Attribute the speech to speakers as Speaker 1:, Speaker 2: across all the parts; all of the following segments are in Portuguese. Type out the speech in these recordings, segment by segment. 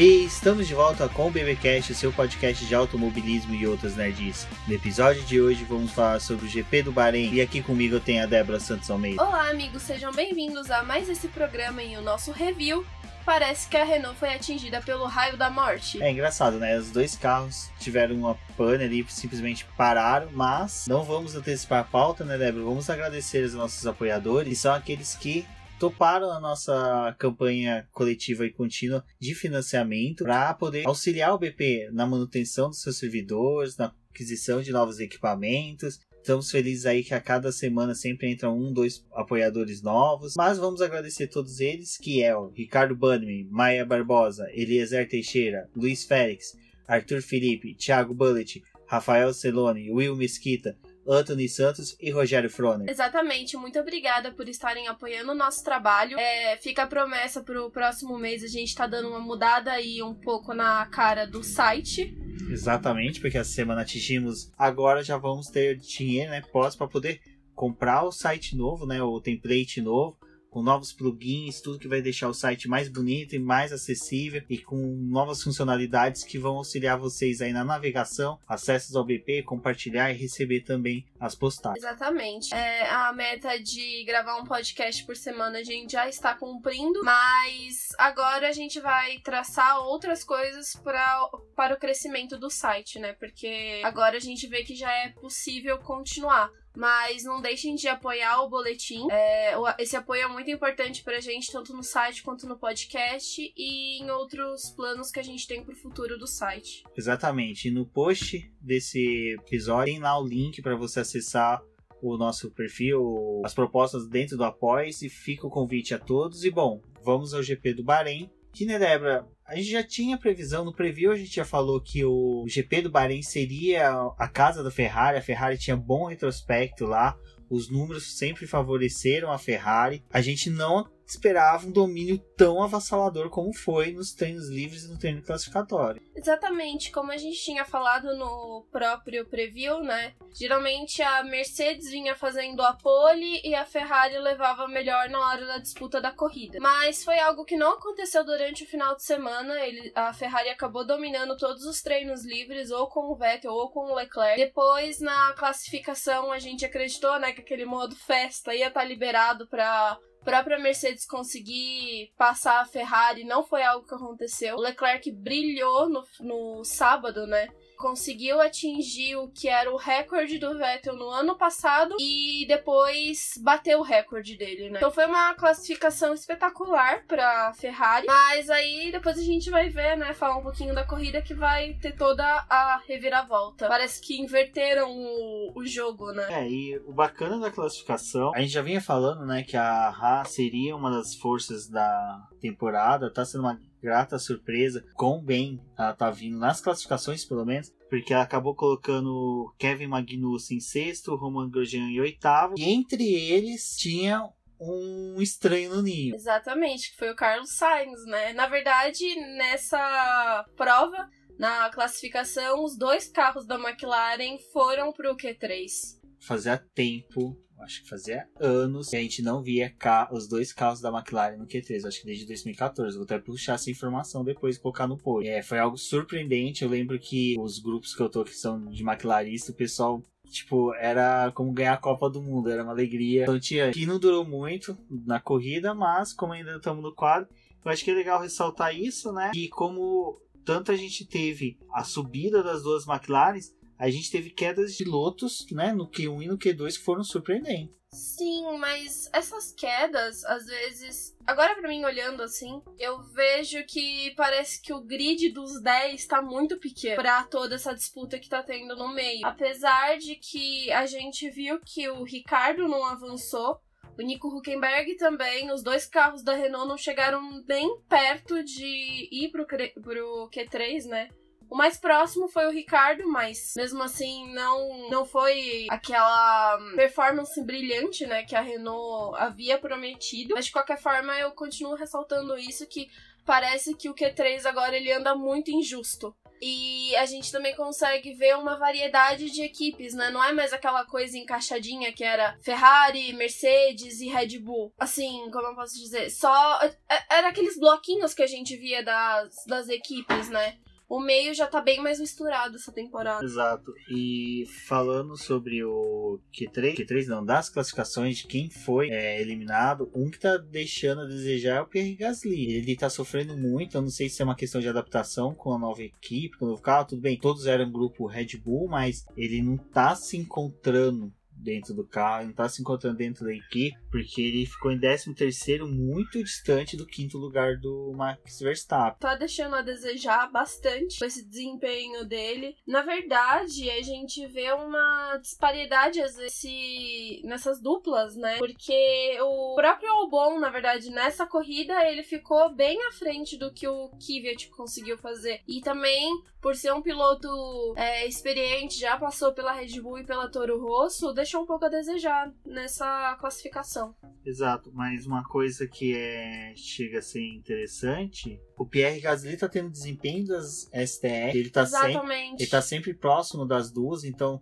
Speaker 1: E estamos de volta com o BBcast, seu podcast de automobilismo e outras nerds. No episódio de hoje vamos falar sobre o GP do Bahrein e aqui comigo eu tenho a Débora Santos Almeida.
Speaker 2: Olá, amigos, sejam bem-vindos a mais esse programa e o nosso review. Parece que a Renault foi atingida pelo raio da morte.
Speaker 1: É engraçado, né? Os dois carros tiveram uma pane ali, simplesmente pararam, mas não vamos antecipar a pauta, né, Débora? Vamos agradecer aos nossos apoiadores, que são aqueles que toparam a nossa campanha coletiva e contínua de financiamento para poder auxiliar o BP na manutenção dos seus servidores, na aquisição de novos equipamentos. Estamos felizes aí que a cada semana sempre entram um, dois apoiadores novos. Mas vamos agradecer todos eles, que é o Ricardo Bannerman, Maia Barbosa, Eliezer Teixeira, Luiz Félix, Arthur Felipe, Thiago Bullet, Rafael Celone, Will Mesquita, Anthony Santos e Rogério Froner.
Speaker 2: Exatamente, muito obrigada por estarem apoiando o nosso trabalho. É, fica a promessa para o próximo mês a gente tá dando uma mudada aí um pouco na cara do site.
Speaker 1: Exatamente, porque essa semana atingimos. Agora já vamos ter dinheiro, né? Pós para poder comprar o site novo, né? O template novo com novos plugins, tudo que vai deixar o site mais bonito e mais acessível e com novas funcionalidades que vão auxiliar vocês aí na navegação, acessos ao BP, compartilhar e receber também as postagens.
Speaker 2: Exatamente. É, a meta de gravar um podcast por semana a gente já está cumprindo, mas agora a gente vai traçar outras coisas pra, para o crescimento do site, né? Porque agora a gente vê que já é possível continuar. Mas não deixem de apoiar o boletim. É, esse apoio é muito importante pra gente, tanto no site quanto no podcast e em outros planos que a gente tem pro futuro do site.
Speaker 1: Exatamente. E no post desse episódio tem lá o link para você acessar o nosso perfil, as propostas dentro do Apoia e fica o convite a todos. E bom, vamos ao GP do Bahrein. Que, né, Débora? A gente já tinha previsão, no preview a gente já falou que o GP do Bahrein seria a casa da Ferrari, a Ferrari tinha bom retrospecto lá, os números sempre favoreceram a Ferrari. A gente não esperava um domínio tão avassalador como foi nos treinos livres e no treino classificatório.
Speaker 2: Exatamente, como a gente tinha falado no próprio preview, né? Geralmente a Mercedes vinha fazendo a pole e a Ferrari levava melhor na hora da disputa da corrida. Mas foi algo que não aconteceu durante o final de semana. Ele, a Ferrari acabou dominando todos os treinos livres, ou com o Vettel ou com o Leclerc. Depois, na classificação, a gente acreditou, né, que aquele modo festa ia estar liberado para própria Mercedes conseguir passar a Ferrari não foi algo que aconteceu. O Leclerc brilhou no, no sábado, né? Conseguiu atingir o que era o recorde do Vettel no ano passado e depois bateu o recorde dele, né? Então foi uma classificação espetacular para Ferrari, mas aí depois a gente vai ver, né, falar um pouquinho da corrida que vai ter toda a reviravolta. Parece que inverteram o, o jogo, né?
Speaker 1: É, e o bacana da classificação, a gente já vinha falando, né, que a Haas seria uma das forças da temporada, tá sendo uma grata surpresa com bem ela tá vindo nas classificações, pelo menos, porque ela acabou colocando Kevin Magnussen em sexto, Roman Grosjean em oitavo, e entre eles tinha um estranho no ninho.
Speaker 2: Exatamente, que foi o Carlos Sainz, né? Na verdade, nessa prova, na classificação, os dois carros da McLaren foram pro Q3.
Speaker 1: Fazia tempo acho que fazia anos que a gente não via os dois carros da McLaren no Q3, acho que desde 2014. Vou até puxar essa informação depois e colocar no post. É, foi algo surpreendente. Eu lembro que os grupos que eu tô que são de McLarista, o pessoal Tipo, era como ganhar a Copa do Mundo, era uma alegria. Então tinha que não durou muito na corrida, mas como ainda estamos no quadro, eu acho que é legal ressaltar isso, né? E como tanto a gente teve a subida das duas McLarens, a gente teve quedas de lotos, né, no Q1 e no Q2 que foram surpreendentes.
Speaker 2: Sim, mas essas quedas, às vezes. Agora, para mim, olhando assim, eu vejo que parece que o grid dos 10 tá muito pequeno pra toda essa disputa que tá tendo no meio. Apesar de que a gente viu que o Ricardo não avançou, o Nico Huckenberg também, os dois carros da Renault não chegaram nem perto de ir pro, pro Q3, né? O mais próximo foi o Ricardo, mas mesmo assim não, não foi aquela performance brilhante, né, que a Renault havia prometido. Mas de qualquer forma, eu continuo ressaltando isso que parece que o Q3 agora ele anda muito injusto. E a gente também consegue ver uma variedade de equipes, né? Não é mais aquela coisa encaixadinha que era Ferrari, Mercedes e Red Bull. Assim, como eu posso dizer? Só. É, era aqueles bloquinhos que a gente via das, das equipes, né? O meio já tá bem mais misturado essa temporada.
Speaker 1: Exato. E falando sobre o Q3, Q3 não, das classificações de quem foi é, eliminado, um que tá deixando a desejar é o Pierre Gasly. Ele tá sofrendo muito, eu não sei se é uma questão de adaptação com a nova equipe, com o novo carro, tudo bem, todos eram grupo Red Bull, mas ele não tá se encontrando dentro do carro, não tá se encontrando dentro da equipe, porque ele ficou em 13 terceiro, muito distante do quinto lugar do Max Verstappen.
Speaker 2: Tá deixando a desejar bastante esse desempenho dele. Na verdade, a gente vê uma disparidade às vezes nessas duplas, né? Porque o próprio Albon, na verdade, nessa corrida, ele ficou bem à frente do que o Kvyat conseguiu fazer. E também, por ser um piloto é, experiente, já passou pela Red Bull e pela Toro Rosso, deixou um pouco a desejar nessa classificação.
Speaker 1: Exato, mas uma coisa que é chega a ser interessante, o Pierre Gasly tá tendo desempenho das STR, ele tá
Speaker 2: Exatamente.
Speaker 1: sempre ele tá sempre próximo das duas, então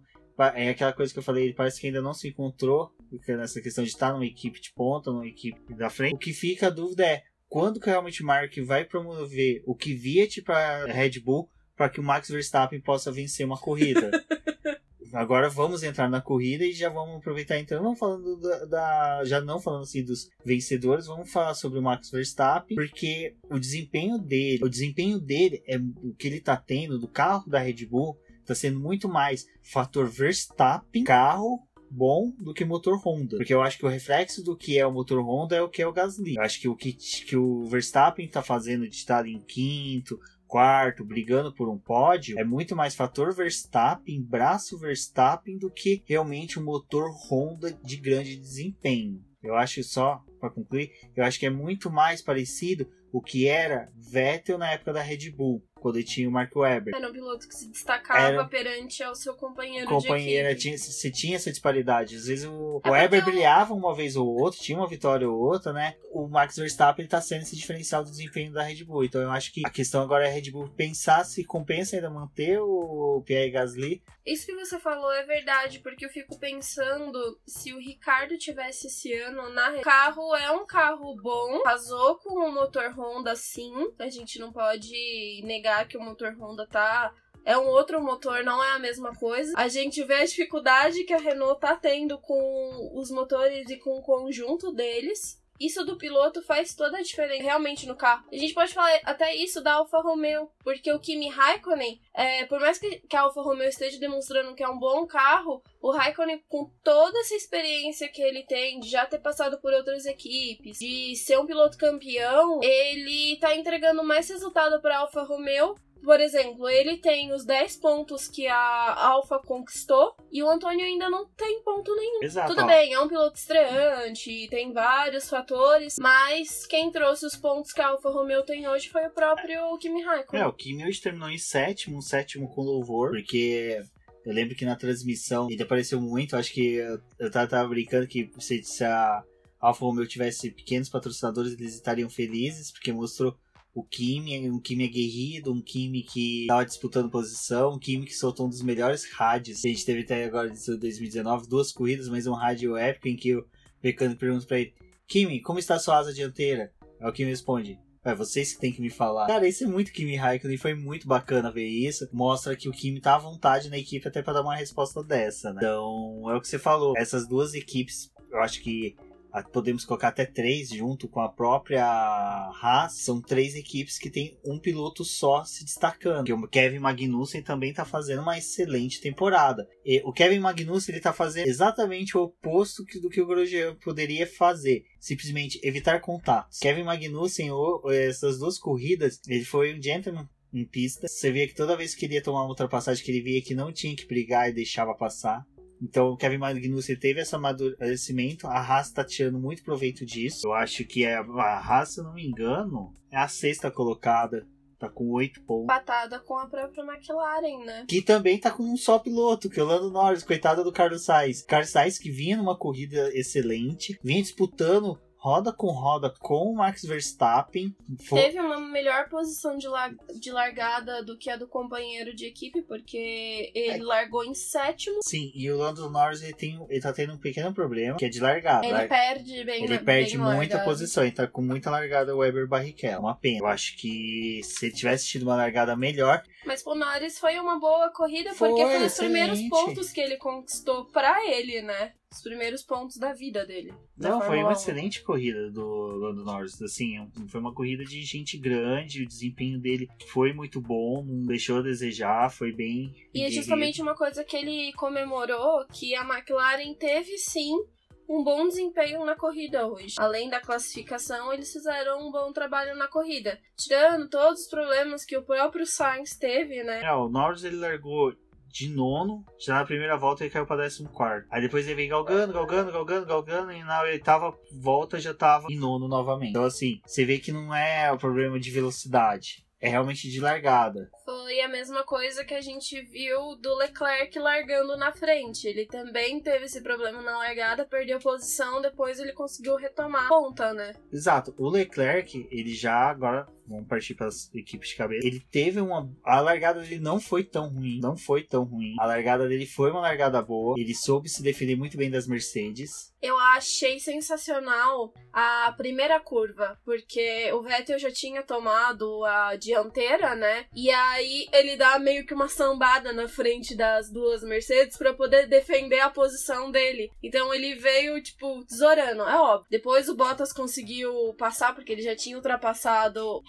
Speaker 1: é aquela coisa que eu falei, ele parece que ainda não se encontrou nessa questão de estar numa equipe de ponta, numa equipe da frente. O que fica a dúvida é quando que realmente o Mark vai promover o Kvyat para Red Bull para que o Max Verstappen possa vencer uma corrida. agora vamos entrar na corrida e já vamos aproveitar então, não falando da, da, já não falando assim dos vencedores, vamos falar sobre o Max Verstappen, porque o desempenho dele, o desempenho dele é o que ele tá tendo do carro da Red Bull tá sendo muito mais fator Verstappen, carro bom do que motor Honda. Porque eu acho que o reflexo do que é o motor Honda é o que é o Gasly. Eu acho que o que, que o Verstappen tá fazendo de estar em quinto, quarto, brigando por um pódio, é muito mais fator Verstappen, braço Verstappen, do que realmente um motor Honda de grande desempenho. Eu acho só, para concluir, eu acho que é muito mais parecido o que era Vettel na época da Red Bull quando tinha o Mark Webber.
Speaker 2: Era um piloto que se destacava era... perante ao seu companheiro
Speaker 1: Companheira, tinha, se tinha essa disparidade. Às vezes o, é o Webber brilhava uma vez ou outra, tinha uma vitória ou outra, né? O Max Verstappen ele tá sendo esse diferencial do desempenho da Red Bull. Então eu acho que a questão agora é a Red Bull pensar se compensa ainda manter o Pierre Gasly.
Speaker 2: Isso que você falou é verdade, porque eu fico pensando se o Ricardo tivesse esse ano na o carro é um carro bom, casou com o motor Honda sim, a gente não pode negar que o motor Honda tá é um outro motor, não é a mesma coisa. A gente vê a dificuldade que a Renault tá tendo com os motores e com o conjunto deles. Isso do piloto faz toda a diferença realmente no carro. A gente pode falar até isso da Alfa Romeo, porque o Kimi Raikkonen, é, por mais que, que a Alfa Romeo esteja demonstrando que é um bom carro, o Raikkonen, com toda essa experiência que ele tem, de já ter passado por outras equipes, de ser um piloto campeão, ele tá entregando mais resultado para a Alfa Romeo por exemplo, ele tem os 10 pontos que a Alfa conquistou e o Antônio ainda não tem ponto nenhum.
Speaker 1: Exato,
Speaker 2: Tudo bem, é um piloto estreante, tem vários fatores, mas quem trouxe os pontos que a Alfa Romeo tem hoje foi o próprio Kimi Raikkonen.
Speaker 1: É, o Kimi hoje terminou em sétimo, sétimo com louvor, porque eu lembro que na transmissão ele apareceu muito, acho que eu, eu tava, tava brincando que se, se a Alfa Romeo tivesse pequenos patrocinadores, eles estariam felizes, porque mostrou o Kimi, um Kimi aguerrido, um Kimi que estava disputando posição, um Kimi que soltou um dos melhores rádios a gente teve até agora de 2019, duas corridas, mas um rádio épico em que o mecânico pergunta para ele: Kimi, como está a sua asa dianteira? Aí o Kimi responde: é vocês que tem que me falar. Cara, isso é muito Kimi Raikkonen e foi muito bacana ver isso. Mostra que o Kimi tá à vontade na equipe até para dar uma resposta dessa, né? Então, é o que você falou. Essas duas equipes, eu acho que podemos colocar até três junto com a própria Haas, são três equipes que tem um piloto só se destacando. Que o Kevin Magnussen também está fazendo uma excelente temporada. E o Kevin Magnussen ele está fazendo exatamente o oposto do que o Grosjean poderia fazer, simplesmente evitar contatos. Kevin Magnussen, essas duas corridas, ele foi um gentleman em pista. Você via que toda vez que queria tomar uma ultrapassagem, que ele via que não tinha que brigar e deixava passar. Então o Kevin Magnussen teve esse amadurecimento, a Haas tá tirando muito proveito disso. Eu acho que é, a Haas, se não me engano, é a sexta colocada. Tá com oito pontos.
Speaker 2: Patada com a própria McLaren, né?
Speaker 1: Que também tá com um só piloto, que é o Lando Norris, coitada do Carlos Sainz. Carlos Sainz que vinha numa corrida excelente, vinha disputando roda com roda com o Max Verstappen.
Speaker 2: Foi... Teve uma melhor posição de, lar... de largada do que a do companheiro de equipe, porque ele é. largou em sétimo.
Speaker 1: Sim, e o Lando Norris ele, tem, ele tá tendo um pequeno problema, que é de largada.
Speaker 2: Ele
Speaker 1: Lar...
Speaker 2: perde bem
Speaker 1: Ele perde bem muita largado. posição, ele tá com muita largada o Weber Barrichello. Uma pena. Eu acho que se ele tivesse tido uma largada melhor.
Speaker 2: Mas pro Norris foi uma boa corrida, foi, porque foi os primeiros pontos que ele conquistou para ele, né? Os primeiros pontos da vida dele.
Speaker 1: Não, foi uma 1. excelente corrida do Lando Norris. Assim, foi uma corrida de gente grande, o desempenho dele foi muito bom, não deixou a desejar, foi bem.
Speaker 2: E é justamente uma coisa que ele comemorou que a McLaren teve sim um bom desempenho na corrida hoje. Além da classificação, eles fizeram um bom trabalho na corrida, tirando todos os problemas que o próprio Sainz teve, né?
Speaker 1: É, o Norris ele largou de nono, já na primeira volta ele caiu para décimo quarto. Aí depois ele veio galgando, galgando, galgando, galgando, e na oitava volta já tava em nono novamente. Então assim, você vê que não é o problema de velocidade é realmente de largada.
Speaker 2: Foi a mesma coisa que a gente viu do Leclerc largando na frente. Ele também teve esse problema na largada, perdeu posição, depois ele conseguiu retomar a ponta, né?
Speaker 1: Exato. O Leclerc, ele já agora vamos partir para as equipes de cabeça. Ele teve uma. A largada dele não foi tão ruim. Não foi tão ruim. A largada dele foi uma largada boa. Ele soube se defender muito bem das Mercedes.
Speaker 2: Eu achei sensacional a primeira curva, porque o Vettel já tinha tomado a dianteira, né? E aí ele dá meio que uma sambada na frente das duas Mercedes para poder defender a posição dele. Então ele veio, tipo, tesourando, é óbvio. Depois o Bottas conseguiu passar, porque ele já tinha ultrapassado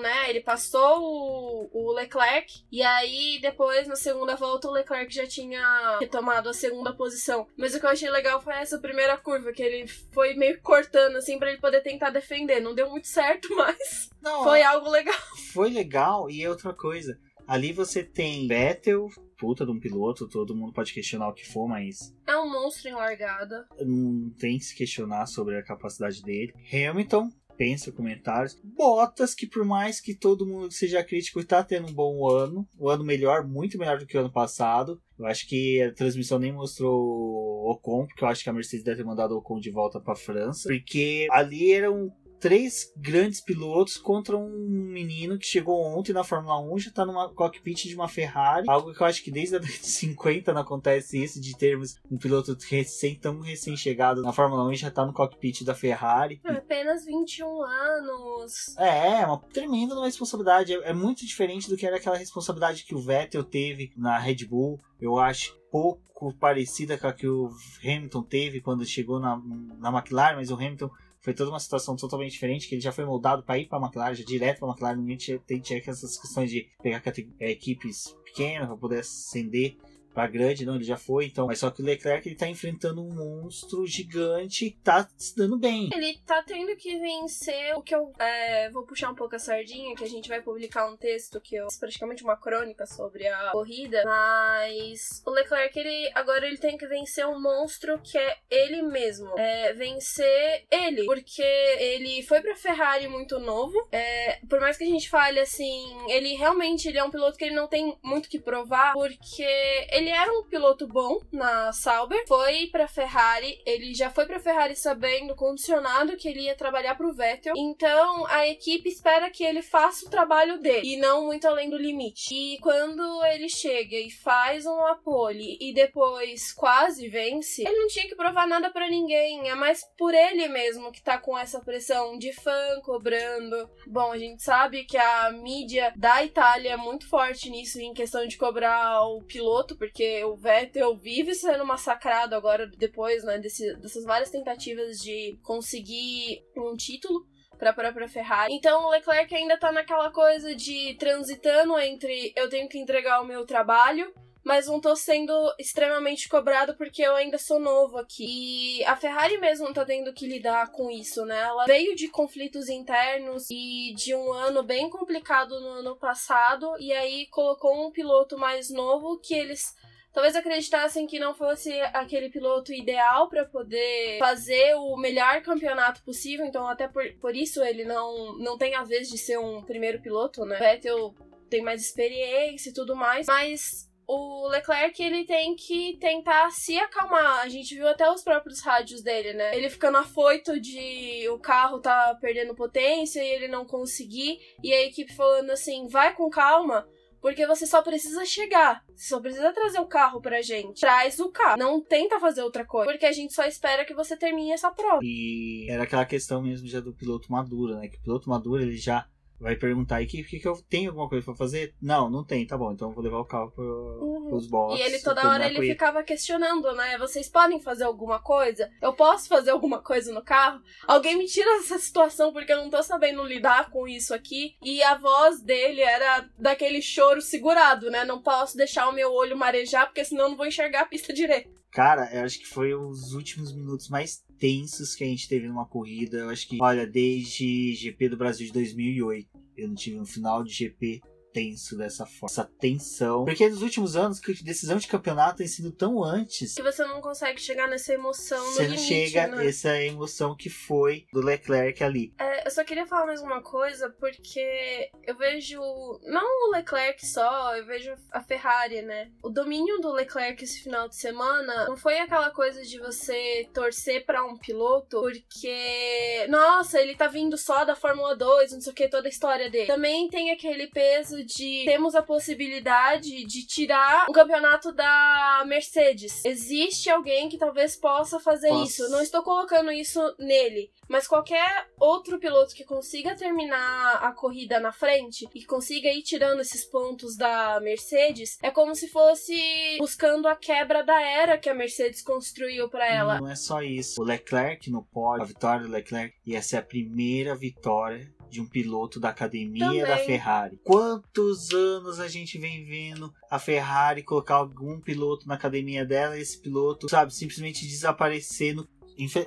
Speaker 2: né? Ele passou o, o Leclerc. E aí, depois, na segunda volta, o Leclerc já tinha retomado a segunda posição. Mas o que eu achei legal foi essa primeira curva, que ele foi meio cortando, assim, para ele poder tentar defender. Não deu muito certo, mas Não, foi algo legal.
Speaker 1: Foi legal, e outra coisa. Ali você tem Vettel, puta de um piloto, todo mundo pode questionar o que for, mas.
Speaker 2: É um monstro em largada.
Speaker 1: Não tem que se questionar sobre a capacidade dele. Hamilton, pensa, comentários. Botas, que por mais que todo mundo seja crítico, está tendo um bom ano. Um ano melhor, muito melhor do que o ano passado. Eu acho que a transmissão nem mostrou o Ocon, porque eu acho que a Mercedes deve ter mandado o Ocon de volta para França. Porque ali era um três grandes pilotos contra um menino que chegou ontem na Fórmula 1 já tá numa cockpit de uma Ferrari. Algo que eu acho que desde a década de 50 não acontece isso, de termos um piloto recém, tão recém-chegado na Fórmula 1 e já tá no cockpit da Ferrari.
Speaker 2: É, apenas 21 anos.
Speaker 1: É, é uma tremenda uma responsabilidade. É, é muito diferente do que era aquela responsabilidade que o Vettel teve na Red Bull. Eu acho pouco parecida com a que o Hamilton teve quando chegou na, na McLaren, mas o Hamilton foi toda uma situação totalmente diferente, que ele já foi moldado para ir para a McLaren, já direto para a McLaren, ninguém tinha, tinha essas questões de pegar é, equipes pequenas para poder ascender pra grande, não, ele já foi, então. Mas só que o Leclerc ele tá enfrentando um monstro gigante tá se dando bem.
Speaker 2: Ele tá tendo que vencer o que eu é, vou puxar um pouco a sardinha, que a gente vai publicar um texto que eu praticamente uma crônica sobre a corrida, mas o Leclerc ele agora ele tem que vencer um monstro que é ele mesmo, é vencer ele, porque ele foi para Ferrari muito novo, é, por mais que a gente fale assim, ele realmente ele é um piloto que ele não tem muito que provar, porque ele era um piloto bom na Sauber, foi para Ferrari, ele já foi para Ferrari sabendo condicionado que ele ia trabalhar para o Vettel. Então a equipe espera que ele faça o trabalho dele e não muito além do limite. E quando ele chega e faz um pole e depois quase vence, ele não tinha que provar nada para ninguém, é mais por ele mesmo que tá com essa pressão de fã cobrando. Bom, a gente sabe que a mídia da Itália é muito forte nisso em questão de cobrar o piloto, porque o Vettel vive sendo massacrado agora depois, né, desse, dessas várias tentativas de conseguir um título para a própria Ferrari. Então o Leclerc ainda tá naquela coisa de transitando entre eu tenho que entregar o meu trabalho mas não tô sendo extremamente cobrado porque eu ainda sou novo aqui. E a Ferrari mesmo tá tendo que lidar com isso, né? Ela veio de conflitos internos e de um ano bem complicado no ano passado, e aí colocou um piloto mais novo que eles talvez acreditassem que não fosse aquele piloto ideal para poder fazer o melhor campeonato possível, então até por, por isso ele não, não tem a vez de ser um primeiro piloto, né? Vettel tem mais experiência e tudo mais, mas o Leclerc ele tem que tentar se acalmar. A gente viu até os próprios rádios dele, né? Ele ficando afoito de o carro tá perdendo potência e ele não conseguir. E a equipe falando assim: vai com calma. Porque você só precisa chegar. Você só precisa trazer o carro pra gente. Traz o carro. Não tenta fazer outra coisa. Porque a gente só espera que você termine essa prova.
Speaker 1: E era aquela questão mesmo já do piloto maduro, né? Que o piloto maduro ele já vai perguntar aí que, que, que eu tenho alguma coisa pra fazer? Não, não tem, tá bom, então eu vou levar o carro pro, uhum. pros boxes.
Speaker 2: E ele toda hora ele ficava questionando, né? Vocês podem fazer alguma coisa? Eu posso fazer alguma coisa no carro? Alguém me tira dessa situação porque eu não tô sabendo lidar com isso aqui. E a voz dele era daquele choro segurado, né? Não posso deixar o meu olho marejar porque senão eu não vou enxergar a pista direito.
Speaker 1: Cara, eu acho que foi os últimos minutos mais tensos que a gente teve numa corrida. Eu acho que, olha, desde GP do Brasil de 2008, eu não tive um final de GP tenso dessa forma. Essa tensão. Porque nos últimos anos, que decisão de campeonato tem sido tão antes.
Speaker 2: Que você não consegue chegar nessa emoção
Speaker 1: você
Speaker 2: no limite,
Speaker 1: chega
Speaker 2: né?
Speaker 1: essa emoção que foi do Leclerc ali.
Speaker 2: É, eu só queria falar mais uma coisa, porque eu vejo. Não o Leclerc só, eu vejo a Ferrari, né? O domínio do Leclerc esse final de semana não foi aquela coisa de você torcer para um piloto porque. Nossa, ele tá vindo só da Fórmula 2, não sei o que, toda a história dele. Também tem aquele peso de temos a possibilidade de tirar o campeonato da Mercedes. Existe alguém que talvez possa fazer Nossa. isso. Não estou colocando isso nele, mas qualquer outro piloto que consiga terminar a corrida na frente e consiga ir tirando esses pontos da Mercedes, é como se fosse buscando a quebra da era que a Mercedes construiu para ela.
Speaker 1: Não é só isso. O Leclerc no pódio, a vitória do Leclerc ia ser a primeira vitória de um piloto da academia Também. da Ferrari. Quantos anos a gente vem vendo a Ferrari colocar algum piloto na academia dela e esse piloto, sabe, simplesmente desaparecer no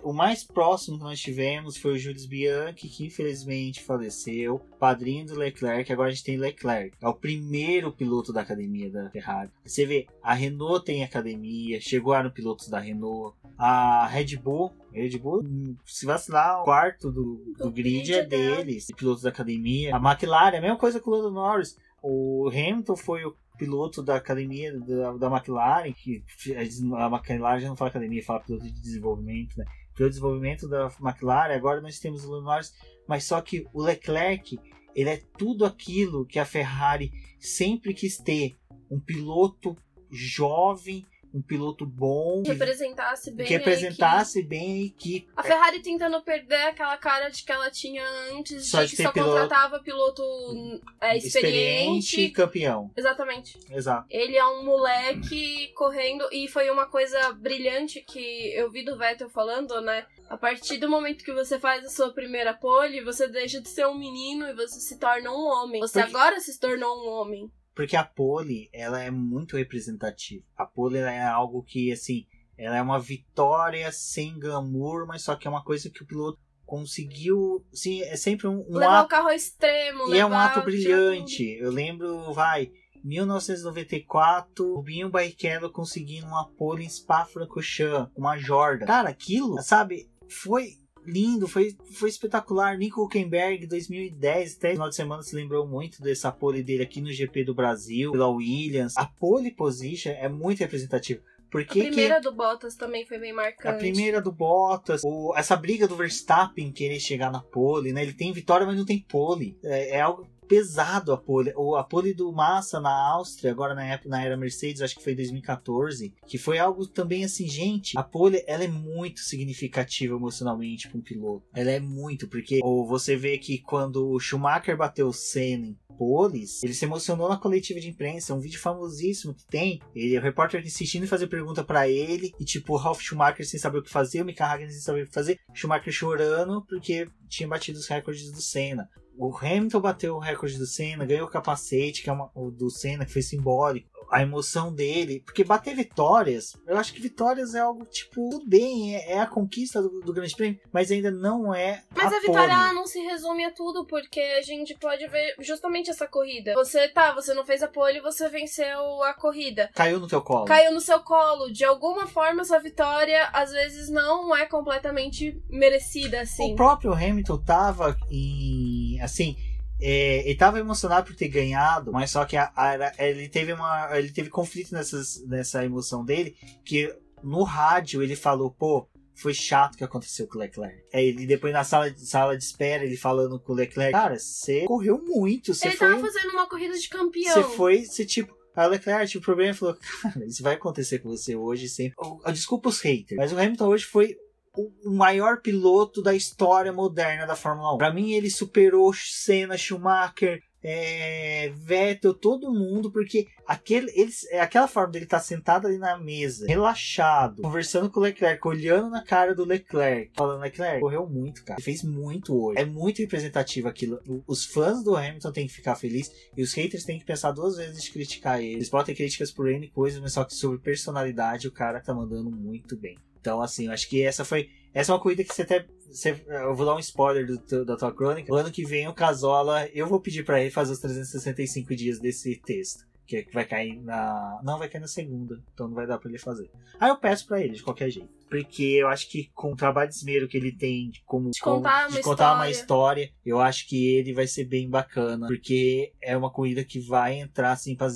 Speaker 1: o mais próximo que nós tivemos foi o Jules Bianchi, que infelizmente faleceu, padrinho do Leclerc, agora a gente tem Leclerc. É o primeiro piloto da academia da Ferrari. Você vê, a Renault tem academia, chegaram pilotos da Renault, a Red Bull Red Bull, se vacilar, o quarto do, do, do grid, grid é deles, de pilotos da academia. A McLaren, a mesma coisa com o Lando Norris. O Hamilton foi o piloto da academia da, da McLaren, que a McLaren já não fala academia, fala piloto de desenvolvimento, né? Piloto de desenvolvimento da McLaren, agora nós temos o Lando mas só que o Leclerc, ele é tudo aquilo que a Ferrari sempre quis ter. Um piloto jovem, um piloto bom.
Speaker 2: Que representasse bem.
Speaker 1: Que representasse a bem a equipe.
Speaker 2: A Ferrari tentando perder aquela cara de que ela tinha antes, só de, de que só piloto... contratava piloto é, experiente. experiente
Speaker 1: e campeão.
Speaker 2: Exatamente.
Speaker 1: Exato.
Speaker 2: Ele é um moleque correndo, e foi uma coisa brilhante que eu vi do Vettel falando, né? A partir do momento que você faz a sua primeira pole, você deixa de ser um menino e você se torna um homem. Você Porque... agora se tornou um homem.
Speaker 1: Porque a pole, ela é muito representativa. A pole é algo que, assim, ela é uma vitória sem glamour, mas só que é uma coisa que o piloto conseguiu. Sim, é sempre um, um
Speaker 2: levar
Speaker 1: ato.
Speaker 2: o carro ao extremo,
Speaker 1: E é um ato brilhante. Eu lembro, vai. 1994, Rubinho Barrichello conseguindo uma pole em Spa-Francorchamps, uma Jordan. Cara, aquilo, sabe, foi lindo, foi, foi espetacular. Nico Huckenberg, 2010, até final de semana se lembrou muito dessa pole dele aqui no GP do Brasil, pela Williams. A pole position é muito representativa. Porque
Speaker 2: a primeira
Speaker 1: que...
Speaker 2: do Bottas também foi bem marcante.
Speaker 1: A primeira do Bottas, o... essa briga do Verstappen querer chegar na pole, né? Ele tem vitória, mas não tem pole. É, é algo pesado a pole. O, a pole do Massa na Áustria, agora na, época, na era Mercedes, acho que foi 2014, que foi algo também assim, gente, a pole ela é muito significativa emocionalmente para um piloto. Ela é muito, porque ou você vê que quando o Schumacher bateu o Senna em poles, ele se emocionou na coletiva de imprensa, é um vídeo famosíssimo que tem, ele, o repórter insistindo em fazer pergunta para ele, e tipo, o Ralf Schumacher sem saber o que fazer, o Mika Hagen sem saber o que fazer, Schumacher chorando porque tinha batido os recordes do Senna o Hamilton bateu o recorde do Senna, ganhou o capacete, que é uma, o do Senna, que foi simbólico a emoção dele. Porque bater vitórias, eu acho que vitórias é algo tipo, tudo bem, é, é a conquista do, do, Grande Prêmio, mas ainda não é.
Speaker 2: Mas
Speaker 1: a,
Speaker 2: a vitória não se resume a tudo, porque a gente pode ver justamente essa corrida. Você tá, você não fez a pole, você venceu a corrida.
Speaker 1: Caiu no teu colo.
Speaker 2: Caiu no seu colo. De alguma forma, essa vitória às vezes não é completamente merecida, assim.
Speaker 1: O próprio Hamilton tava em. Assim é, ele tava emocionado por ter ganhado, mas só que a, a, ele teve uma. Ele teve conflito nessas, nessa emoção dele, que no rádio ele falou, pô, foi chato o que aconteceu com o Leclerc. Aí ele depois na sala, sala de espera, ele falando com o Leclerc, cara, você correu muito. Você
Speaker 2: ele
Speaker 1: foi,
Speaker 2: tava fazendo uma corrida de campeão.
Speaker 1: Você foi, você tipo. Aí o Leclerc, tipo, o problema falou, cara, isso vai acontecer com você hoje sempre. Desculpa os haters, mas o Hamilton hoje foi o maior piloto da história moderna da Fórmula 1. Para mim, ele superou Senna, Schumacher, é, Vettel, todo mundo, porque aquele, eles, é aquela forma dele estar tá sentado ali na mesa, relaxado, conversando com o Leclerc, olhando na cara do Leclerc, falando: Leclerc, correu muito, cara. Fez muito hoje. É muito representativo aquilo. Os fãs do Hamilton têm que ficar felizes e os haters têm que pensar duas vezes de criticar ele. Eles podem ter críticas por N coisas, mas só que sobre personalidade o cara tá mandando muito bem. Então, assim, eu acho que essa foi. Essa é uma corrida que você até. Você, eu vou dar um spoiler do, da tua crônica. O ano que vem o Casola, eu vou pedir para ele fazer os 365 dias desse texto. Que vai cair na. Não, vai cair na segunda. Então não vai dar pra ele fazer. Aí eu peço para ele, de qualquer jeito. Porque eu acho que com o trabalho de esmero que ele tem como,
Speaker 2: de contar,
Speaker 1: como,
Speaker 2: uma,
Speaker 1: de contar uma história, eu acho que ele vai ser bem bacana. Porque é uma corrida que vai entrar assim para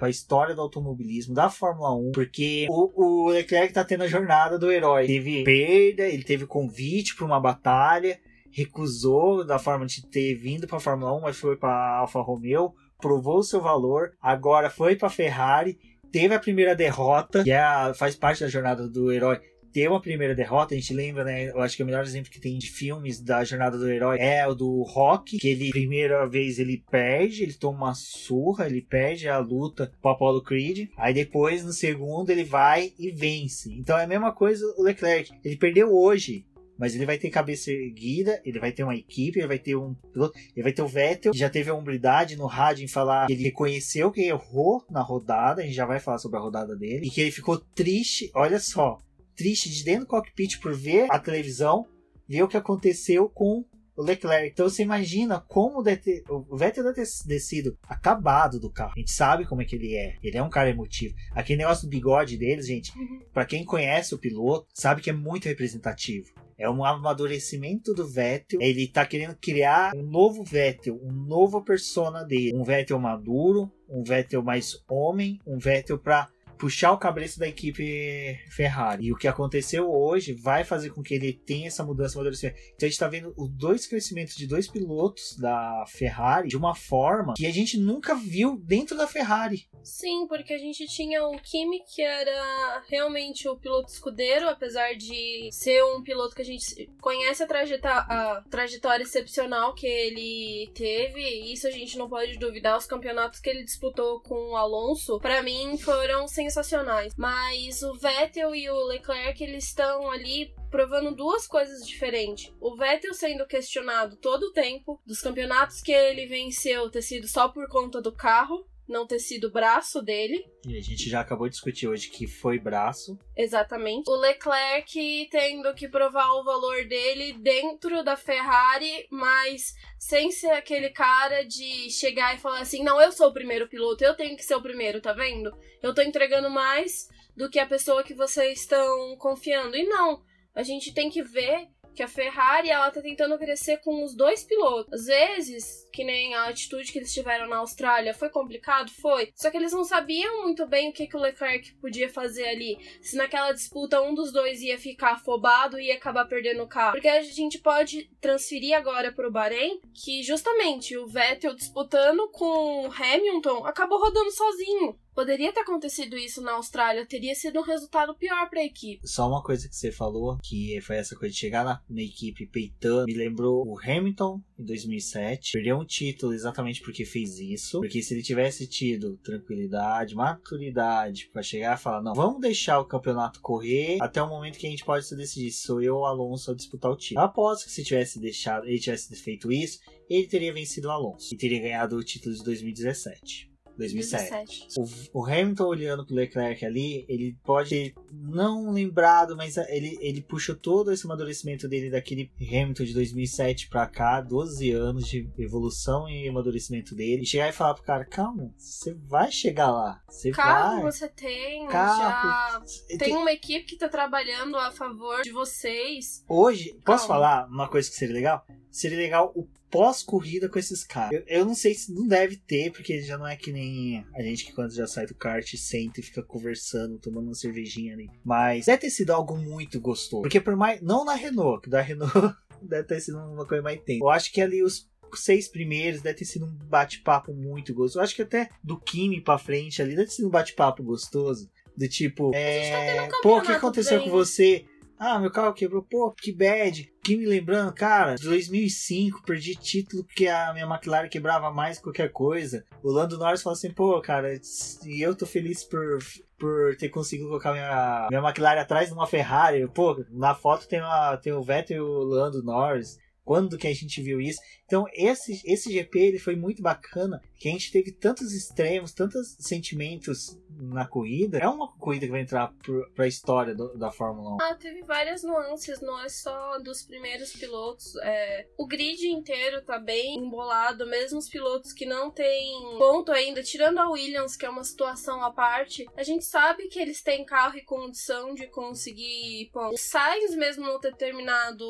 Speaker 1: para a história do automobilismo, da Fórmula 1, porque o, o Leclerc tá tendo a jornada do herói. Teve perda, ele teve convite para uma batalha, recusou da forma de ter vindo para a Fórmula 1, mas foi para Alfa Romeo, provou seu valor, agora foi para Ferrari, teve a primeira derrota, que é a, faz parte da jornada do herói, ter uma primeira derrota, a gente lembra, né? Eu acho que o melhor exemplo que tem de filmes da jornada do herói é o do Rock, que ele, primeira vez, ele perde, ele toma uma surra, ele perde a luta com o Apollo Creed. Aí depois, no segundo, ele vai e vence. Então é a mesma coisa o Leclerc. Ele perdeu hoje, mas ele vai ter cabeça erguida, ele vai ter uma equipe, ele vai ter um piloto, ele vai ter o Vettel, que já teve a humildade no rádio em falar que ele reconheceu que errou na rodada, a gente já vai falar sobre a rodada dele, e que ele ficou triste, olha só, triste de dentro do cockpit por ver a televisão, ver o que aconteceu com o Leclerc. Então você imagina como o Vettel deve ter descido acabado do carro. A gente sabe como é que ele é. Ele é um cara emotivo. Aquele negócio do bigode deles, gente, uhum. para quem conhece o piloto, sabe que é muito representativo. É um amadurecimento do Vettel. Ele tá querendo criar um novo Vettel, um novo persona dele. Um Vettel maduro, um Vettel mais homem, um Vettel para puxar o cabeça da equipe Ferrari. E o que aconteceu hoje vai fazer com que ele tenha essa mudança. Então a gente está vendo os dois crescimentos de dois pilotos da Ferrari de uma forma que a gente nunca viu dentro da Ferrari.
Speaker 2: Sim, porque a gente tinha o Kimi, que era realmente o piloto escudeiro, apesar de ser um piloto que a gente conhece a, trajetória, a trajetória excepcional que ele teve. Isso a gente não pode duvidar. Os campeonatos que ele disputou com o Alonso, para mim, foram sem sensacionais. Mas o Vettel e o Leclerc, eles estão ali provando duas coisas diferentes. O Vettel sendo questionado todo o tempo dos campeonatos que ele venceu ter sido só por conta do carro, não ter sido braço dele.
Speaker 1: E a gente já acabou de discutir hoje que foi braço.
Speaker 2: Exatamente. O Leclerc tendo que provar o valor dele dentro da Ferrari, mas sem ser aquele cara de chegar e falar assim: não, eu sou o primeiro piloto, eu tenho que ser o primeiro, tá vendo? Eu tô entregando mais do que a pessoa que vocês estão confiando. E não, a gente tem que ver que a Ferrari ela tá tentando crescer com os dois pilotos. Às vezes, que nem a atitude que eles tiveram na Austrália, foi complicado? Foi. Só que eles não sabiam muito bem o que, que o Leclerc podia fazer ali. Se naquela disputa um dos dois ia ficar afobado e ia acabar perdendo o carro. Porque a gente pode transferir agora pro Bahrein que justamente o Vettel disputando com o Hamilton acabou rodando sozinho. Poderia ter acontecido isso na Austrália, teria sido um resultado pior para a equipe.
Speaker 1: Só uma coisa que você falou, que foi essa coisa de chegar na, na equipe peitando, me lembrou o Hamilton em 2007. Perdeu um título exatamente porque fez isso. Porque se ele tivesse tido tranquilidade, maturidade para chegar e falar: não, vamos deixar o campeonato correr até o momento que a gente pode se decidir. Sou eu ou Alonso a disputar o título. Após que se tivesse deixado, ele tivesse feito isso, ele teria vencido o Alonso e teria ganhado o título de 2017. 2007. O, o, Hamilton olhando pro Leclerc ali, ele pode ter não lembrado, mas ele, ele puxou todo esse amadurecimento dele daquele Hamilton de 2007 pra cá, 12 anos de evolução e amadurecimento dele. E chegar e falar pro cara, calma, você vai chegar lá. Você
Speaker 2: Carro
Speaker 1: vai.
Speaker 2: você tem, Carro, já tem uma equipe que tá trabalhando a favor de vocês.
Speaker 1: Hoje, posso calma. falar uma coisa que seria legal? seria legal o pós-corrida com esses caras. Eu, eu, não sei se não deve ter, porque já não é que nem a gente que quando já sai do kart senta e fica conversando, tomando uma cervejinha ali. Mas deve ter sido algo muito gostoso. Porque por mais. Não na Renault, que da Renault deve ter sido uma coisa mais tempo. Eu acho que ali os seis primeiros deve ter sido um bate-papo muito gostoso. Eu acho que até do Kimi pra frente ali deve ter sido um bate-papo gostoso. Do tipo, é... Tá pô, o que aconteceu bem. com você? Ah, meu carro quebrou. Pô, que bad. Que me lembrando, cara, 2005, perdi título porque a minha McLaren quebrava mais que qualquer coisa. O Lando Norris falou assim, pô, cara, e eu tô feliz por, por ter conseguido colocar minha, minha McLaren atrás de uma Ferrari. Pô, na foto tem, uma, tem o Vettel e o Lando Norris. Quando que a gente viu isso? Então, esse, esse GP ele foi muito bacana, que a gente teve tantos extremos, tantos sentimentos na corrida. É uma corrida que vai entrar para a história do, da Fórmula 1.
Speaker 2: Ah, teve várias nuances, não é só dos primeiros pilotos. É, o grid inteiro tá bem embolado, mesmo os pilotos que não têm ponto ainda, tirando a Williams, que é uma situação à parte, a gente sabe que eles têm carro e condição de conseguir pontos. O Sainz, mesmo não ter terminado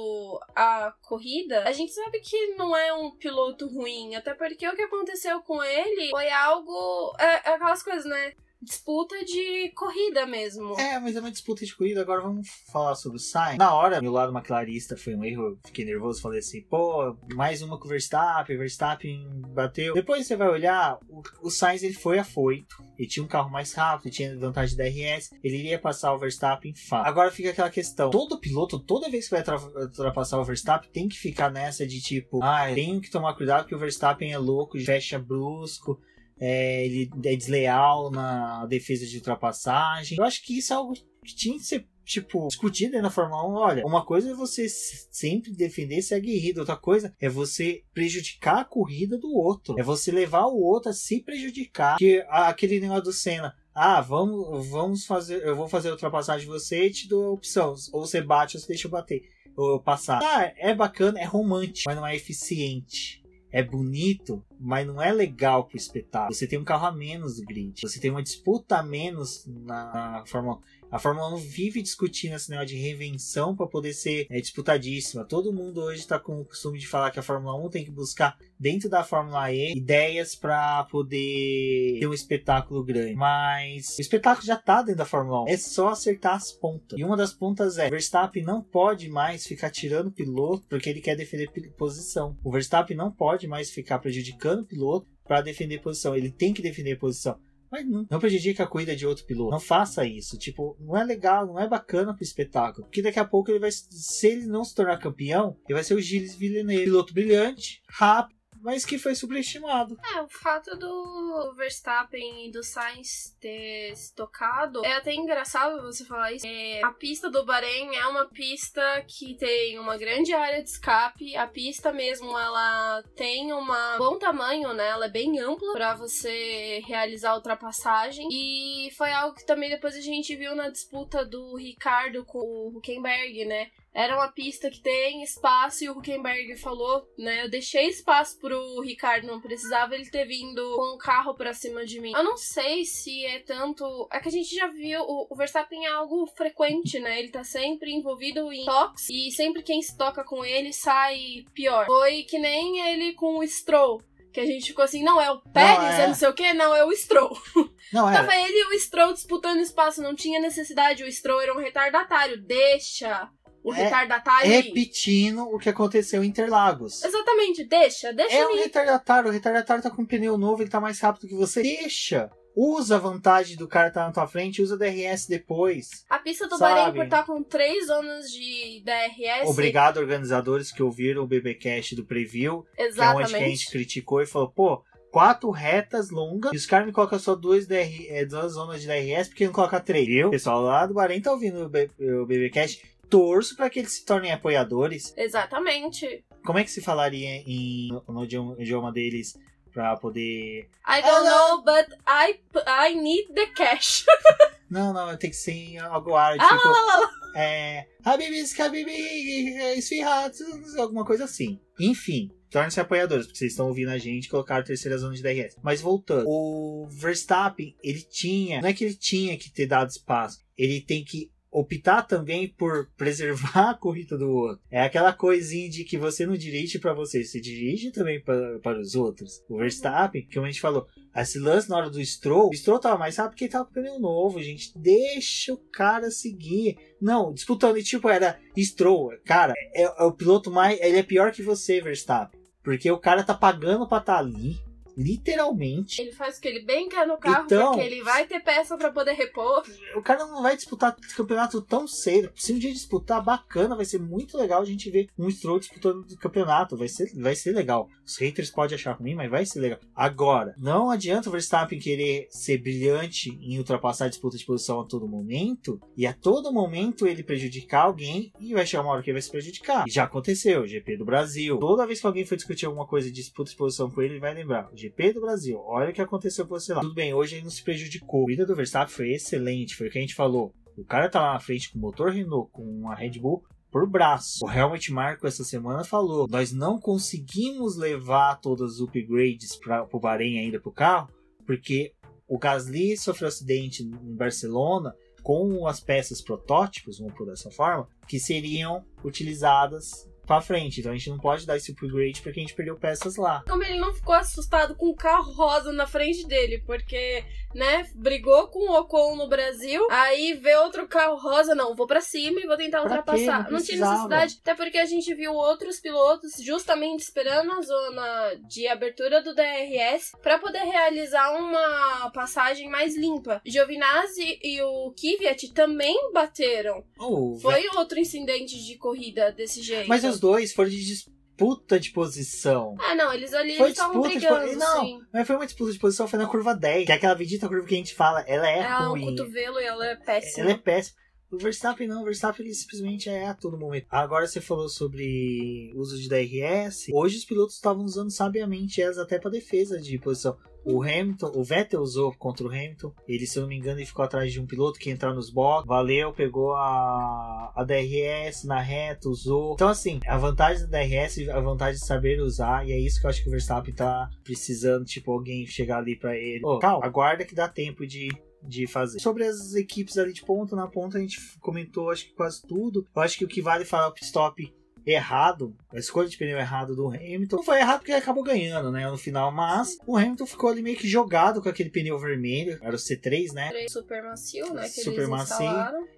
Speaker 2: a corrida, a gente sabe que não é um piloto ruim, até porque o que aconteceu com ele foi algo. É, é aquelas coisas, né? Disputa de corrida mesmo.
Speaker 1: É, mas é uma disputa de corrida. Agora vamos falar sobre o Sainz. Na hora, meu lado maquilarista foi um erro. Fiquei nervoso. Falei assim, pô, mais uma com o Verstappen. Verstappen bateu. Depois você vai olhar, o, o Sainz ele foi afoito. Ele tinha um carro mais rápido, tinha vantagem da RS. Ele iria passar o Verstappen fácil. Agora fica aquela questão. Todo piloto, toda vez que vai ultrapassar o Verstappen, tem que ficar nessa de tipo, ah, tenho que tomar cuidado porque o Verstappen é louco, fecha brusco é, ele é desleal na defesa de ultrapassagem. Eu acho que isso é algo que tinha que ser tipo, discutido na Fórmula 1, olha, uma coisa é você sempre defender ser aguerrido, outra coisa é você prejudicar a corrida do outro. É você levar o outro a se prejudicar. Que aquele negócio do Senna. Ah, vamos, vamos fazer. Eu vou fazer a ultrapassagem de você e te dou a opção. Ou você bate ou você deixa eu bater. Ou passar. Ah, é bacana, é romântico, mas não é eficiente é bonito, mas não é legal pro espetáculo. Você tem um carro a menos do grid. Você tem uma disputa a menos na Fórmula a Fórmula 1 vive discutindo esse negócio de reinvenção para poder ser é, disputadíssima. Todo mundo hoje está com o costume de falar que a Fórmula 1 tem que buscar dentro da Fórmula E ideias para poder ter um espetáculo grande. Mas o espetáculo já está dentro da Fórmula 1. É só acertar as pontas. E uma das pontas é: Verstappen não pode mais ficar tirando o piloto porque ele quer defender posição. O Verstappen não pode mais ficar prejudicando o piloto para defender posição. Ele tem que defender posição. Mas não, não prejudica a corrida de outro piloto. Não faça isso. Tipo, não é legal, não é bacana pro espetáculo. Porque daqui a pouco ele vai. Se ele não se tornar campeão, ele vai ser o Gilles Villeneuve. Piloto brilhante, rápido mas que foi subestimado.
Speaker 2: É, o fato do Verstappen e do Sainz ter se tocado é até engraçado você falar isso. É, a pista do Bahrein é uma pista que tem uma grande área de escape. A pista mesmo, ela tem um bom tamanho, né? Ela é bem ampla para você realizar ultrapassagem. E foi algo que também depois a gente viu na disputa do Ricardo com o Huckenberg, né? Era uma pista que tem espaço e o Huckenberg falou, né? Eu deixei espaço pro Ricardo, não precisava ele ter vindo com o carro pra cima de mim. Eu não sei se é tanto. É que a gente já viu. O, Verstappen é algo frequente, né? Ele tá sempre envolvido em toques e sempre quem se toca com ele sai pior. Foi que nem ele com o Stroll. Que a gente ficou assim, não, é o Pérez, não, é... é não sei o que, não, é o Stroll. Não, é. Tava ele e o Stroll disputando espaço, não tinha necessidade, o Stroll era um retardatário, deixa o é, retardatário.
Speaker 1: Repetindo o que aconteceu em Interlagos.
Speaker 2: Exatamente, deixa, deixa.
Speaker 1: É um retardatário, o retardatário tá com um pneu novo, ele tá mais rápido que você. Deixa! Usa a vantagem do cara estar tá na tua frente, usa DRS depois.
Speaker 2: A pista do Bahrein, por estar tá com 3 zonas de DRS.
Speaker 1: Obrigado, organizadores que ouviram o BBcast do Preview. Exatamente. Que é onde a gente criticou e falou, pô, quatro retas longas e os caras me colocam só duas, DR, é, duas zonas de DRS porque não coloca três. Viu? O pessoal lá do Bahrein tá ouvindo o, B, o BBcast torço para que eles se tornem apoiadores.
Speaker 2: Exatamente.
Speaker 1: Como é que se falaria em, no idioma deles para poder.
Speaker 2: I don't know, but I, I need the cash.
Speaker 1: não, não, tem que ser algo árabe. Ah, tipo, lá, lá, lá. É. Habibis, Habibi, esfirrados, alguma coisa assim. Enfim, tornem-se apoiadores, porque vocês estão ouvindo a gente colocar a terceira zona de DRS. Mas voltando, o Verstappen, ele tinha. Não é que ele tinha que ter dado espaço, ele tem que optar também por preservar a corrida do outro. É aquela coisinha de que você não dirige para você, você dirige também para, os outros. O Verstappen, como a gente falou, esse lance na hora do Stroll, o Stroll tava mais rápido porque ele tava com pneu novo, gente. Deixa o cara seguir. Não, disputando, e tipo, era Stroll. Cara, é, é o piloto mais. Ele é pior que você, Verstappen. Porque o cara tá pagando pra estar tá ali literalmente.
Speaker 2: Ele faz o que ele bem quer no carro,
Speaker 1: então,
Speaker 2: porque ele vai ter peça para poder repor.
Speaker 1: O cara não vai disputar campeonato tão cedo. Se um dia disputar, bacana, vai ser muito legal a gente ver um Stroll disputando o campeonato. Vai ser, vai ser legal. Os haters podem achar ruim, mas vai ser legal. Agora, não adianta o Verstappen querer ser brilhante em ultrapassar a disputa de posição a todo momento e a todo momento ele prejudicar alguém e vai chegar uma hora que ele vai se prejudicar. E já aconteceu, GP do Brasil. Toda vez que alguém for discutir alguma coisa de disputa de posição com ele, ele vai lembrar. GP do Brasil. Olha o que aconteceu com você lá. Tudo bem, hoje ele não se prejudicou. A vida do Verstappen foi excelente, foi o que a gente falou. O cara tá lá na frente com o motor Renault, com uma Red Bull por braço. O Helmut Marko essa semana falou: nós não conseguimos levar todas os upgrades para o Bahrein ainda para o carro, porque o Gasly sofreu acidente em Barcelona com as peças protótipos, vamos por dessa forma, que seriam utilizadas pra frente. Então a gente não pode dar esse upgrade porque a gente perdeu peças lá.
Speaker 2: Como ele não ficou assustado com o carro rosa na frente dele, porque, né, brigou com o Ocon no Brasil, aí vê outro carro rosa, não, vou para cima e vou tentar pra ultrapassar. Não, não, tinha necessidade, até porque a gente viu outros pilotos justamente esperando a zona de abertura do DRS para poder realizar uma passagem mais limpa. Giovinazzi e o Kvyat também bateram.
Speaker 1: Oh,
Speaker 2: Foi outro incidente de corrida desse jeito.
Speaker 1: Mas os dois foram de disputa de posição.
Speaker 2: Ah, não, eles ali foi estavam brigando, de Não, sim.
Speaker 1: mas foi uma disputa de posição, foi na curva 10, que é aquela bendita curva que a gente fala, ela é,
Speaker 2: é
Speaker 1: ruim.
Speaker 2: É um cotovelo e ela é péssima.
Speaker 1: Ela é péssima. O Verstappen não, o Verstappen ele simplesmente é a todo momento. Agora você falou sobre uso de DRS. Hoje os pilotos estavam usando sabiamente elas até para defesa de posição. O Hamilton, o Vettel usou contra o Hamilton. Ele, se eu não me engano, ele ficou atrás de um piloto que entrou nos boxes. Valeu, pegou a, a DRS na reta, usou. Então, assim, a vantagem da DRS a vantagem de saber usar. E é isso que eu acho que o Verstappen tá precisando. Tipo, alguém chegar ali para ele. Ô, oh, calma, aguarda que dá tempo de de fazer. Sobre as equipes ali de ponta na ponta, a gente comentou acho que quase tudo. Eu acho que o que vale falar o pit stop errado, a escolha de pneu errado do Hamilton. Não foi errado porque ele acabou ganhando, né, no final, mas o Hamilton ficou ali meio que jogado com aquele pneu vermelho, era o C3, né?
Speaker 2: Super macio, né, que
Speaker 1: Super macio.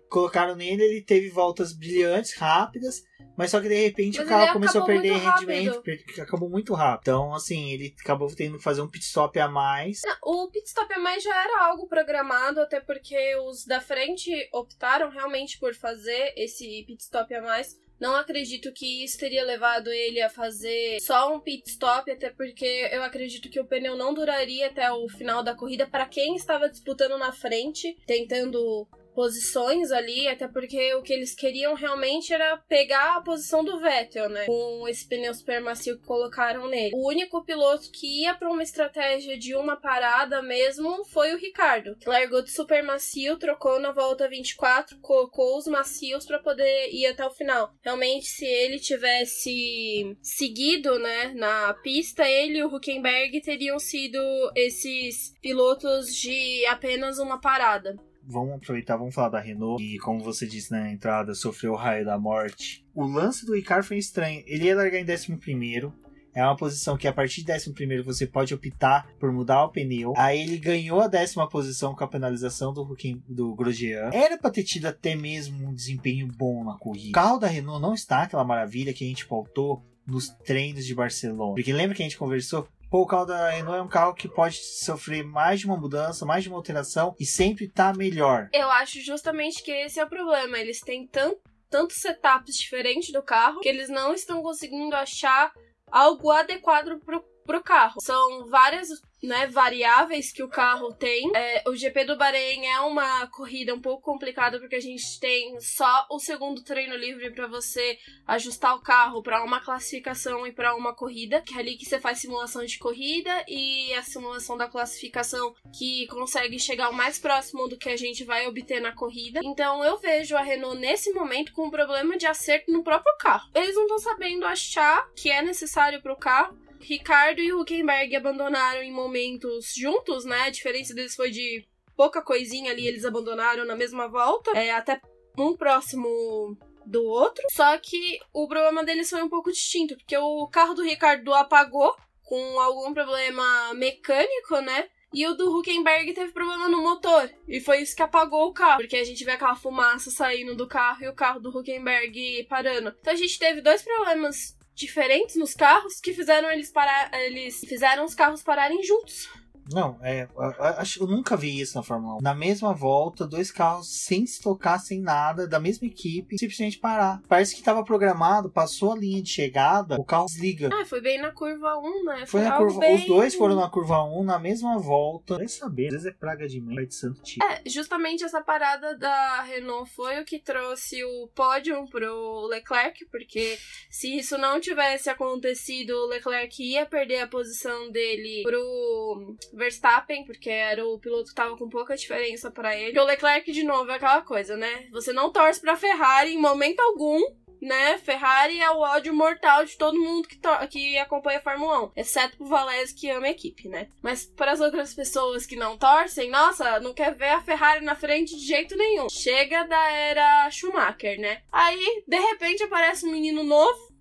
Speaker 1: Colocaram nele, ele teve voltas brilhantes, rápidas, mas só que de repente mas o carro começou a perder rendimento, acabou muito rápido. Então, assim, ele acabou tendo que fazer um pit stop a mais.
Speaker 2: Não, o pit stop a mais já era algo programado, até porque os da frente optaram realmente por fazer esse pit stop a mais não acredito que isso teria levado ele a fazer só um pit stop, até porque eu acredito que o pneu não duraria até o final da corrida para quem estava disputando na frente, tentando posições ali, até porque o que eles queriam realmente era pegar a posição do Vettel, né? Com esse pneu super macio que colocaram nele. O único piloto que ia para uma estratégia de uma parada mesmo foi o Ricardo, que largou de super macio, trocou na volta 24, colocou os macios para poder ir até o final. Realmente, se ele tivesse seguido, né, na pista, ele e o Huckenberg teriam sido esses pilotos de apenas uma parada
Speaker 1: vamos aproveitar, vamos falar da Renault. E como você disse na entrada, sofreu o raio da morte. O lance do Ricardo foi estranho. Ele ia largar em 11 primeiro. É uma posição que a partir de 11 você pode optar por mudar o pneu. Aí ele ganhou a décima posição com a penalização do, do Grosjean. Era pra ter tido até mesmo um desempenho bom na corrida. O carro da Renault não está aquela maravilha que a gente pautou nos treinos de Barcelona. Porque lembra que a gente conversou? Pô, o carro da Renault é um carro que pode sofrer mais de uma mudança, mais de uma alteração e sempre tá melhor.
Speaker 2: Eu acho justamente que esse é o problema. Eles têm tanto, tantos setups diferentes do carro que eles não estão conseguindo achar algo adequado pro, pro carro. São várias né, variáveis que o carro tem. É, o GP do Bahrein é uma corrida um pouco complicada porque a gente tem só o segundo treino livre para você ajustar o carro para uma classificação e para uma corrida, que é ali que você faz simulação de corrida e a simulação da classificação que consegue chegar o mais próximo do que a gente vai obter na corrida. Então eu vejo a Renault nesse momento com um problema de acerto no próprio carro. Eles não estão sabendo achar que é necessário para o carro Ricardo e Huckenberg abandonaram em momentos juntos, né? A diferença deles foi de pouca coisinha ali, eles abandonaram na mesma volta. É, até um próximo do outro, só que o problema deles foi um pouco distinto, porque o carro do Ricardo apagou com algum problema mecânico, né? E o do Huckenberg teve problema no motor. E foi isso que apagou o carro. Porque a gente vê aquela fumaça saindo do carro e o carro do Huckenberg parando. Então a gente teve dois problemas diferentes nos carros que fizeram eles parar. Eles fizeram os carros pararem juntos.
Speaker 1: Não, é. Acho eu nunca vi isso na Fórmula 1. Na mesma volta, dois carros sem se tocar, sem nada, da mesma equipe, simplesmente parar. Parece que estava programado, passou a linha de chegada, o carro desliga.
Speaker 2: Ah, foi bem na curva 1, né?
Speaker 1: Foi, foi na curva. Bem... Os dois foram na curva 1, na mesma volta. Vai saber, às vezes é praga de mãe, de santo tipo.
Speaker 2: É, justamente essa parada da Renault foi o que trouxe o pódio pro Leclerc, porque se isso não tivesse acontecido, o Leclerc ia perder a posição dele pro Verstappen, porque era o piloto que tava com pouca diferença para ele. E o Leclerc, de novo, é aquela coisa, né? Você não torce pra Ferrari em momento algum, né? Ferrari é o ódio mortal de todo mundo que, que acompanha a Fórmula 1, exceto pro Valese que ama a equipe, né? Mas para as outras pessoas que não torcem, nossa, não quer ver a Ferrari na frente de jeito nenhum. Chega da era Schumacher, né? Aí, de repente, aparece um menino novo,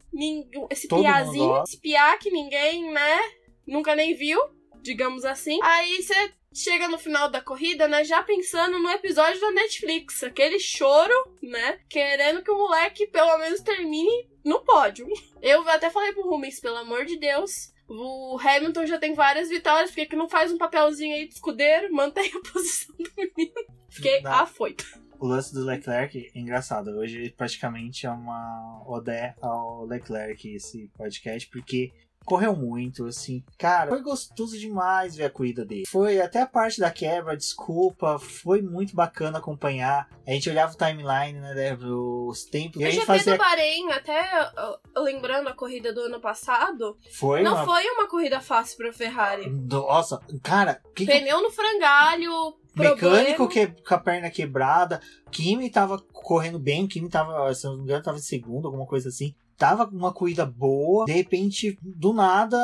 Speaker 2: esse todo piazinho, esse piá que ninguém, né? Nunca nem viu digamos assim. Aí você chega no final da corrida, né, já pensando no episódio da Netflix, aquele choro, né, querendo que o moleque pelo menos termine no pódio. Eu até falei pro Rumens, pelo amor de Deus, o Hamilton já tem várias vitórias, por que, que não faz um papelzinho aí de escudeiro, mantém a posição do menino? Fiquei Dá. afoito.
Speaker 1: O lance do Leclerc é engraçado. Hoje praticamente é uma ode ao Leclerc esse podcast, porque correu muito, assim. Cara, foi gostoso demais ver a corrida dele. Foi até a parte da quebra, desculpa, foi muito bacana acompanhar. A gente olhava o timeline, né, né os tempos.
Speaker 2: O GP fazia... do Bahrein, até lembrando a corrida do ano passado, foi não uma... foi uma corrida fácil pra Ferrari.
Speaker 1: Nossa, cara...
Speaker 2: Que Pneu que... no frangalho,
Speaker 1: Mecânico que, com a perna quebrada. Kimi tava correndo bem. Kimi tava, se não me engano, tava em segundo, alguma coisa assim tava uma corrida boa, de repente, do nada,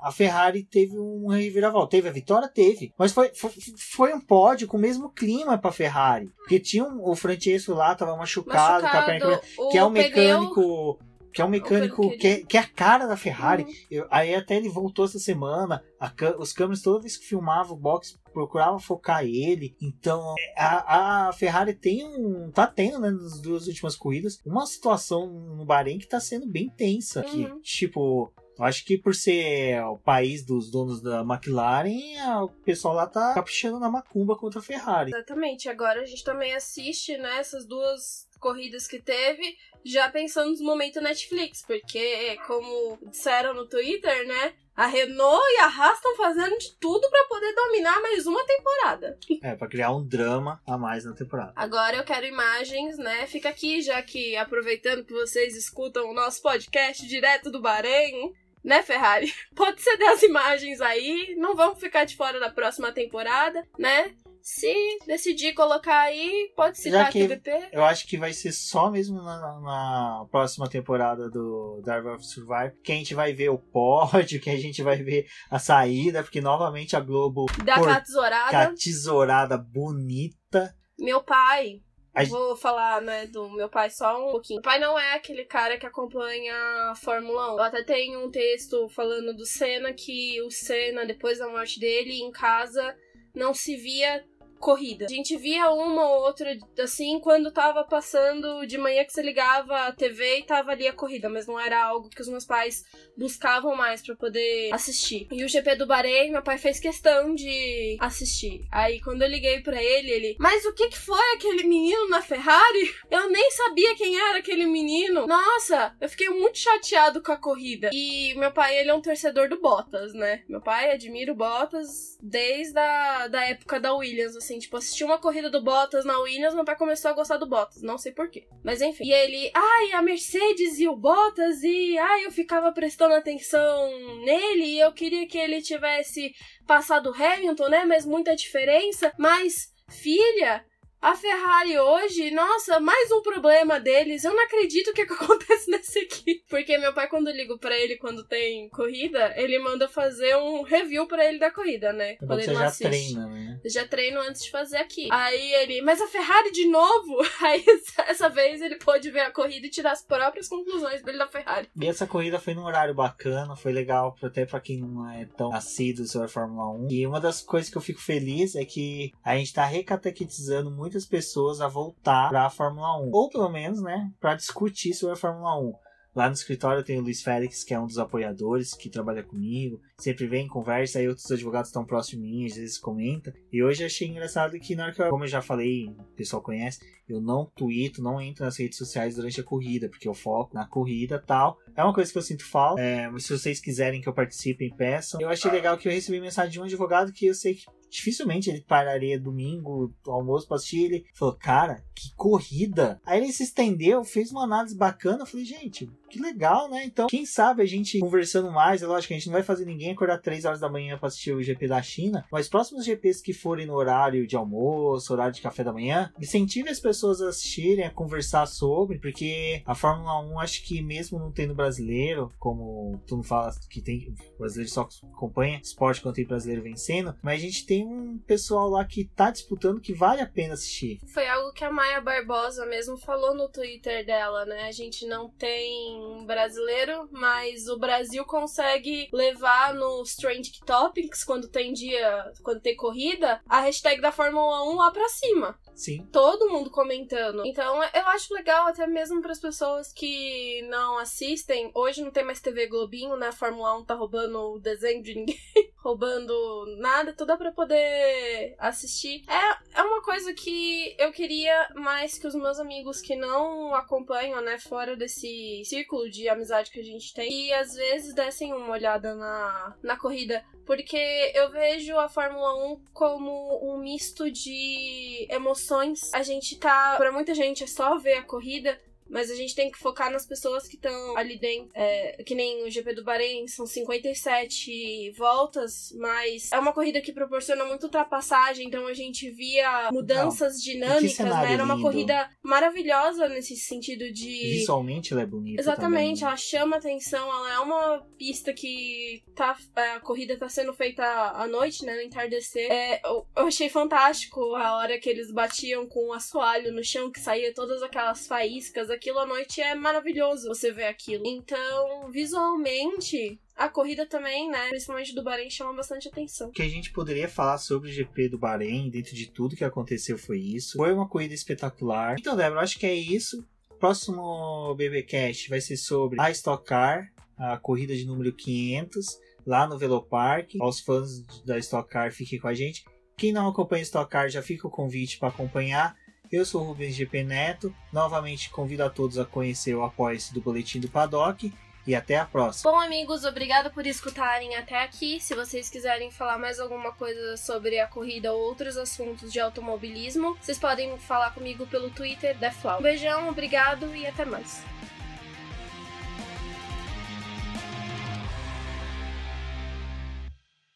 Speaker 1: a Ferrari teve um reviravolta. Teve a vitória? Teve. Mas foi, foi, foi um pódio com o mesmo clima pra Ferrari. Porque tinha um, o Francesco lá, tava machucado, machucado perna, que é um mecânico. Que é um mecânico que é, que é a cara da Ferrari. Uhum. Eu, aí até ele voltou essa semana. A, os câmeras toda vez que filmava o box procurava focar ele. Então a, a Ferrari tem um. tá tendo, né, nas duas últimas corridas, uma situação no Bahrein que tá sendo bem tensa. Uhum. Que, tipo, eu acho que por ser o país dos donos da McLaren, o pessoal lá tá caprichando na macumba contra a Ferrari.
Speaker 2: Exatamente. Agora a gente também assiste, né, essas duas corridas que teve, já pensando no momento Netflix, porque, como disseram no Twitter, né? A Renault e a Haas estão fazendo de tudo para poder dominar mais uma temporada.
Speaker 1: É, para criar um drama a mais na temporada.
Speaker 2: Agora eu quero imagens, né? Fica aqui, já que aproveitando que vocês escutam o nosso podcast direto do Bahrein, né, Ferrari? Pode ceder as imagens aí, não vamos ficar de fora da próxima temporada, né? Se decidir colocar aí, pode citar Já TVP.
Speaker 1: Eu acho que vai ser só mesmo na, na próxima temporada do Dark of Survive que a gente vai ver o pódio, que a gente vai ver a saída, porque novamente a Globo.
Speaker 2: Dá por... aquela tesourada.
Speaker 1: Aquela tesourada bonita.
Speaker 2: Meu pai, a... Vou falar, né, do meu pai só um pouquinho. Meu pai não é aquele cara que acompanha a Fórmula 1. Eu até tenho um texto falando do Senna que o Senna, depois da morte dele, em casa, não se via corrida. A gente via uma ou outra, assim, quando tava passando de manhã que você ligava a TV e tava ali a corrida, mas não era algo que os meus pais buscavam mais para poder assistir. E o GP do Bahrein, meu pai fez questão de assistir. Aí quando eu liguei para ele, ele, mas o que que foi aquele menino na Ferrari? Eu nem sabia quem era aquele menino. Nossa, eu fiquei muito chateado com a corrida. E meu pai, ele é um torcedor do Bottas, né? Meu pai admira o Bottas desde a da época da Williams, assim assim, tipo, assistiu uma corrida do Bottas na Williams, meu pai começou a gostar do Bottas, não sei porquê. Mas enfim. E ele, ai, a Mercedes e o Bottas, e ai, eu ficava prestando atenção nele, e eu queria que ele tivesse passado o Hamilton, né? Mas muita diferença. Mas, filha, A Ferrari hoje, nossa, mais um problema deles. Eu não acredito que, que acontece nessa equipe. Porque meu pai, quando eu ligo pra ele quando tem corrida, ele manda fazer um review pra ele da corrida, né?
Speaker 1: É bom
Speaker 2: quando ele não
Speaker 1: já
Speaker 2: assiste.
Speaker 1: treina, né?
Speaker 2: Eu já treino antes de fazer aqui. Aí ele, mas a Ferrari de novo? Aí essa vez ele pôde ver a corrida e tirar as próprias conclusões dele da Ferrari.
Speaker 1: E essa corrida foi num horário bacana, foi legal até pra quem não é tão assíduo sobre a Fórmula 1. E uma das coisas que eu fico feliz é que a gente tá recatequizando muitas pessoas a voltar pra Fórmula 1. Ou pelo menos, né, pra discutir sobre a Fórmula 1. Lá no escritório tem o Luiz Félix, que é um dos apoiadores, que trabalha comigo. Sempre vem, conversa, aí outros advogados estão próximos de mim, às vezes comenta. E hoje achei engraçado que na hora que eu, como eu já falei, o pessoal conhece, eu não tweeto, não entro nas redes sociais durante a corrida, porque eu foco na corrida tal. É uma coisa que eu sinto falta. É, se vocês quiserem que eu participe, peçam. Eu achei legal que eu recebi mensagem de um advogado que eu sei que dificilmente ele pararia domingo, almoço pra assistir. Ele falou, cara, que corrida! Aí ele se estendeu, fez uma análise bacana. Eu falei, gente, que legal, né? Então, quem sabe a gente conversando mais, é lógico que a gente não vai fazer ninguém acordar 3 horas da manhã pra assistir o GP da China, mas próximos GPs que forem no horário de almoço, horário de café da manhã, incentive as pessoas a assistirem, a conversar sobre, porque a Fórmula 1, acho que mesmo não tendo brasileiro, como tu não fala que tem brasileiro só acompanha esporte quando tem brasileiro vencendo, mas a gente tem um pessoal lá que tá disputando que vale a pena assistir.
Speaker 2: Foi algo que a Maia Barbosa mesmo falou no Twitter dela, né? A gente não tem um brasileiro, mas o Brasil consegue levar nos Trending Topics, quando tem dia, quando tem corrida, a hashtag da Fórmula 1 lá pra cima.
Speaker 1: Sim.
Speaker 2: Todo mundo comentando. Então eu acho legal até mesmo para as pessoas que não assistem. Hoje não tem mais TV Globinho, né? A Fórmula 1 tá roubando o desenho de ninguém, roubando nada, tudo para poder assistir. É, é uma coisa que eu queria mais que os meus amigos que não acompanham, né, fora desse círculo de amizade que a gente tem, e às vezes dessem uma olhada na, na corrida porque eu vejo a Fórmula 1 como um misto de emoções. A gente tá, para muita gente é só ver a corrida, mas a gente tem que focar nas pessoas que estão ali dentro. É, que nem o GP do Bahrein, são 57 voltas, mas é uma corrida que proporciona muita ultrapassagem, então a gente via mudanças
Speaker 1: Não.
Speaker 2: dinâmicas, né? Era uma
Speaker 1: lindo.
Speaker 2: corrida maravilhosa nesse sentido de.
Speaker 1: Visualmente ela é bonita.
Speaker 2: Exatamente,
Speaker 1: também.
Speaker 2: ela chama atenção, ela é uma pista que tá, a corrida tá sendo feita à noite, né, no entardecer. É, eu, eu achei fantástico a hora que eles batiam com o assoalho no chão, que saía todas aquelas faíscas, aquilo à noite é maravilhoso você ver aquilo. Então, visualmente, a corrida também, né, principalmente do Bahrein, chama bastante atenção.
Speaker 1: O que a gente poderia falar sobre o GP do Bahrein, dentro de tudo que aconteceu, foi isso. Foi uma corrida espetacular. Então, Débora, acho que é isso. Próximo BBcast vai ser sobre a Stock Car, a corrida de número 500, lá no Velopark. Aos fãs da Stock Car, fiquem com a gente. Quem não acompanha Stock Car, já fica o convite para acompanhar. Eu sou o Rubens GP Neto. Novamente convido a todos a conhecer o apoio do Boletim do Paddock. E até a próxima.
Speaker 2: Bom, amigos, obrigado por escutarem até aqui. Se vocês quiserem falar mais alguma coisa sobre a corrida ou outros assuntos de automobilismo, vocês podem falar comigo pelo Twitter, Deflau. Um beijão, obrigado e até mais.